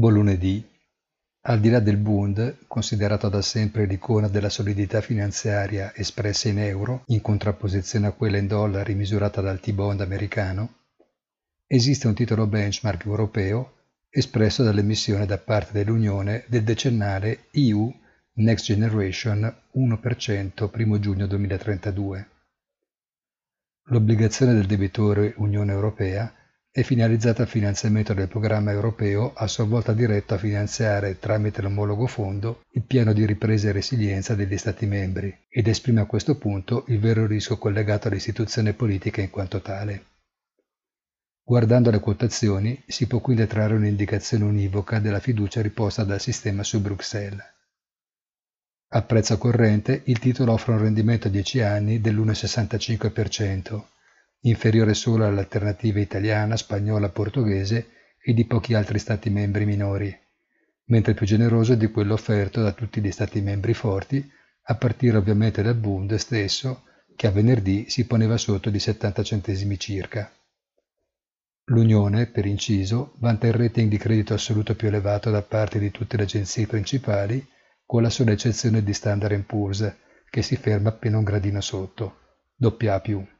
Buon lunedì. Al di là del Bund, considerato da sempre l'icona della solidità finanziaria espressa in euro, in contrapposizione a quella in dollari misurata dal T-bond americano, esiste un titolo benchmark europeo espresso dall'emissione da parte dell'Unione del decennale EU Next Generation 1% 1 giugno 2032. L'obbligazione del debitore Unione Europea è finalizzata al finanziamento del programma europeo a sua volta diretto a finanziare tramite l'omologo fondo il piano di ripresa e resilienza degli Stati membri ed esprime a questo punto il vero rischio collegato all'istituzione politica in quanto tale. Guardando le quotazioni si può quindi trarre un'indicazione univoca della fiducia riposta dal sistema su Bruxelles. A prezzo corrente il titolo offre un rendimento a 10 anni dell'1,65%, inferiore solo all'alternativa italiana, spagnola, portoghese e di pochi altri Stati membri minori, mentre più generoso di quello offerto da tutti gli Stati membri forti, a partire ovviamente dal Bund stesso, che a venerdì si poneva sotto di 70 centesimi circa. L'Unione, per inciso, vanta il rating di credito assoluto più elevato da parte di tutte le agenzie principali, con la sola eccezione di Standard Poor's, che si ferma appena un gradino sotto, AA+.